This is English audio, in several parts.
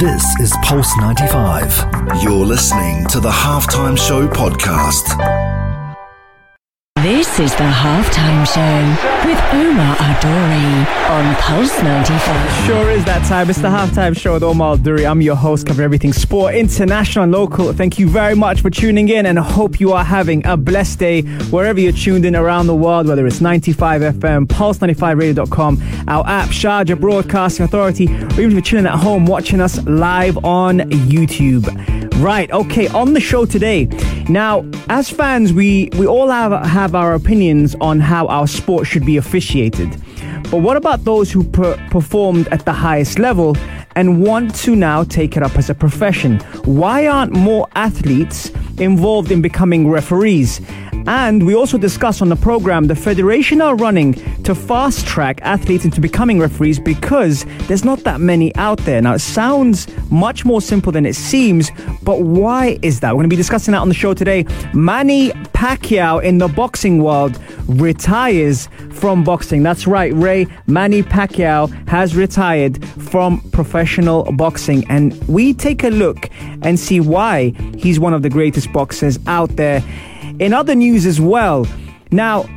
This is Pulse 95. You're listening to the Halftime Show podcast. This is the halftime show with Omar Adori on Pulse 95. Sure is that time. It's the halftime show with Omar Duri. I'm your host, cover everything sport, international and local. Thank you very much for tuning in and I hope you are having a blessed day wherever you're tuned in around the world, whether it's 95 FM, pulse95radio.com, our app, Sharjah Broadcasting Authority, or even if you're chilling at home watching us live on YouTube. Right, okay, on the show today. Now, as fans, we, we all have, have our opinions on how our sport should be officiated. But what about those who per- performed at the highest level and want to now take it up as a profession? Why aren't more athletes involved in becoming referees? And we also discuss on the program the Federation are running to fast track athletes into becoming referees because there's not that many out there. Now, it sounds much more simple than it seems, but why is that? We're going to be discussing that on the show today. Manny Pacquiao in the boxing world retires from boxing. That's right, Ray. Manny Pacquiao has retired from professional boxing. And we take a look and see why he's one of the greatest boxers out there. In other news as well, now,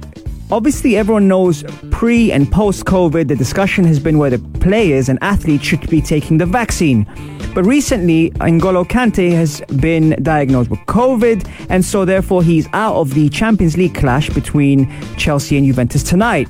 obviously, everyone knows pre and post COVID, the discussion has been whether players and athletes should be taking the vaccine. But recently, N'Golo Kante has been diagnosed with COVID, and so therefore he's out of the Champions League clash between Chelsea and Juventus tonight.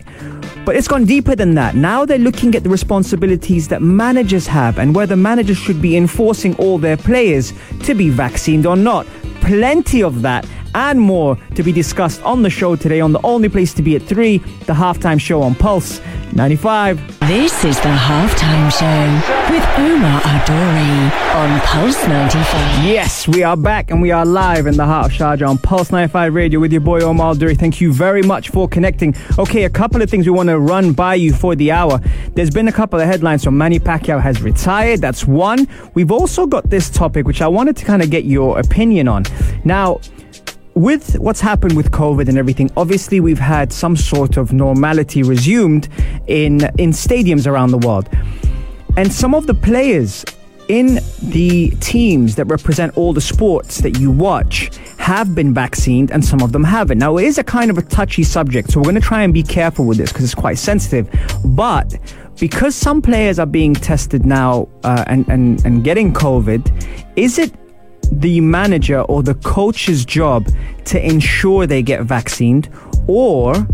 But it's gone deeper than that. Now they're looking at the responsibilities that managers have and whether managers should be enforcing all their players to be vaccinated or not. Plenty of that and more to be discussed on the show today on the only place to be at 3, the halftime show on Pulse 95. This is the halftime show with Omar Adori on Pulse 95. Yes, we are back and we are live in the heart of Sharjah on Pulse 95 Radio with your boy Omar Adori. Thank you very much for connecting. Okay, a couple of things we want to run by you for the hour. There's been a couple of headlines. So Manny Pacquiao has retired. That's one. We've also got this topic which I wanted to kind of get your opinion on. Now, with what's happened with COVID and everything, obviously we've had some sort of normality resumed in in stadiums around the world. And some of the players in the teams that represent all the sports that you watch have been vaccinated and some of them haven't. Now, it is a kind of a touchy subject, so we're going to try and be careful with this because it's quite sensitive. But because some players are being tested now uh, and, and, and getting COVID, is it the manager or the coach's job to ensure they get vaccinated or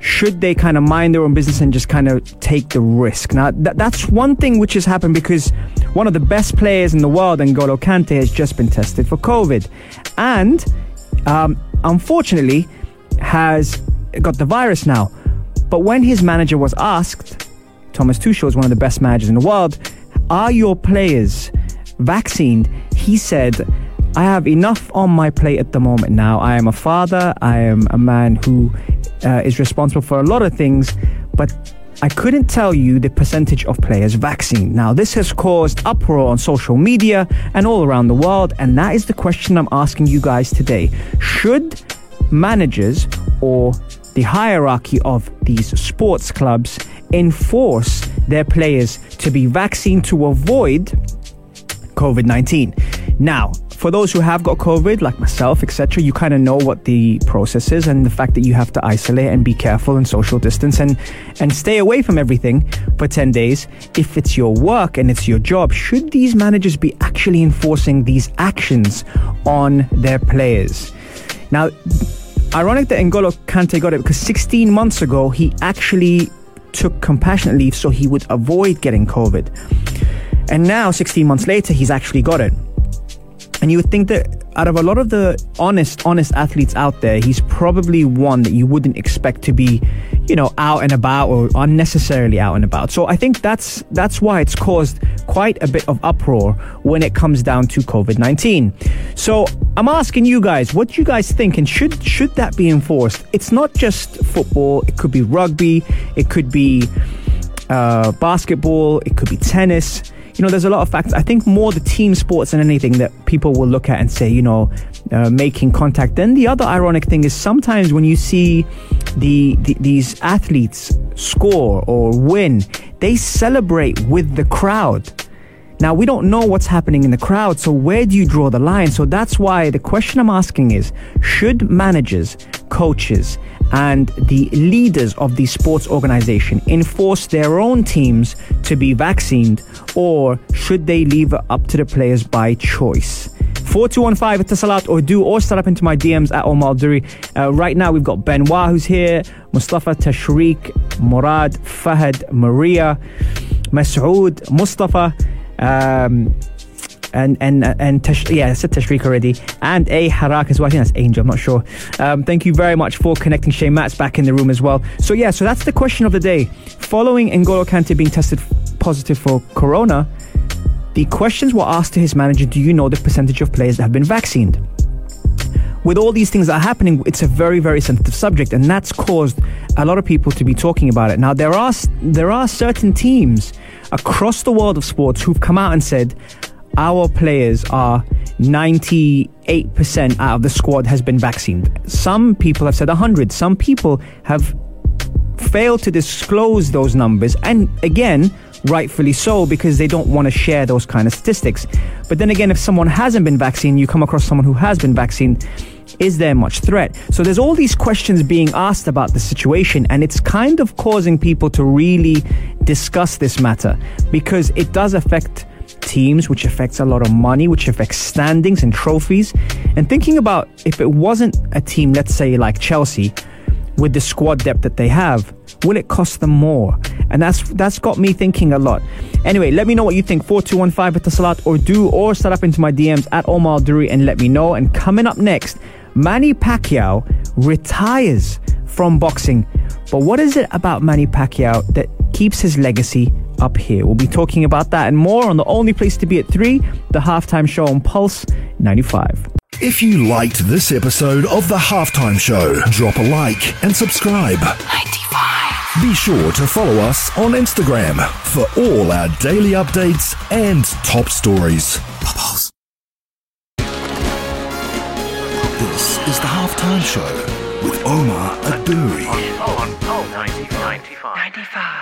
should they kind of mind their own business and just kind of take the risk? Now, th- that's one thing which has happened because one of the best players in the world, N'Golo Kante, has just been tested for COVID. And um, unfortunately, has got the virus now. But when his manager was asked, Thomas Tuchel is one of the best managers in the world, are your players vaccinated? He said, I have enough on my plate at the moment now. I am a father. I am a man who uh, is responsible for a lot of things, but I couldn't tell you the percentage of players vaccinated. Now, this has caused uproar on social media and all around the world, and that is the question I'm asking you guys today. Should managers or the hierarchy of these sports clubs enforce their players to be vaccinated to avoid COVID 19? Now, for those who have got COVID, like myself, etc., you kind of know what the process is and the fact that you have to isolate and be careful and social distance and, and stay away from everything for 10 days. If it's your work and it's your job, should these managers be actually enforcing these actions on their players? Now, ironic that N'Golo Kante got it because 16 months ago, he actually took compassionate leave so he would avoid getting COVID. And now, 16 months later, he's actually got it. And you would think that out of a lot of the honest, honest athletes out there, he's probably one that you wouldn't expect to be, you know, out and about or unnecessarily out and about. So I think that's that's why it's caused quite a bit of uproar when it comes down to COVID nineteen. So I'm asking you guys, what do you guys think, and should should that be enforced? It's not just football; it could be rugby, it could be uh, basketball, it could be tennis you know, there's a lot of factors. I think more the team sports than anything that people will look at and say, you know, uh, making contact. Then the other ironic thing is sometimes when you see the, the these athletes score or win, they celebrate with the crowd. Now, we don't know what's happening in the crowd, so where du you draw the line? So that's why the question I'm asking is should managers, coaches, and the leaders of the sports organization enforce their own teams to be vaccinated, or should they leave it up to the players by choice? 4215 Etisalat or do or start up into my DMs at Omar Duri. Uh, right now we've got Benoit who's here, Mustafa Tashriq, Murad, Fahad, Maria, Masoud, Mustafa, um, and and and yeah, I said Tashriq already, and a Harak as well. I think that's Angel. I'm not sure. Um, thank you very much for connecting. Shane Matt's back in the room as well. So yeah, so that's the question of the day. Following N'Golo Kante being tested positive for corona, the questions were asked to his manager: Do you know the percentage of players that have been vaccinated? With all these things that are happening, it's a very, very sensitive subject, and that's caused a lot of people to be talking about it. Now, there are there are certain teams across the world of sports who've come out and said our players are 98% out of the squad has been vaccinated. Some people have said 100. Some people have failed to disclose those numbers, and again, rightfully so, because they don't want to share those kind of statistics. But then again, if someone hasn't been vaccinated, you come across someone who has been vaccinated, is there much threat? So there's all these questions being asked about the situation, and it's kind of causing people to really discuss this matter because it does affect teams, which affects a lot of money, which affects standings and trophies. And thinking about if it wasn't a team, let's say like Chelsea, with the squad depth that they have, will it cost them more? And that's that's got me thinking a lot. Anyway, let me know what you think. 4215 Etisalat or du or start up into my DMs at Omar Duri and let me know. And coming up next, Manny Pacquiao retires from boxing. But what is it about Manny Pacquiao that keeps his legacy up here? We'll be talking about that and more on the only place to be at 3, the halftime show on Pulse 95. If you liked this episode of The Halftime Show, drop a like and subscribe. 95. Be sure to follow us on Instagram for all our daily updates and top stories. This Halftime Show with Omar Adouri. on oh, Pulse 95. 95.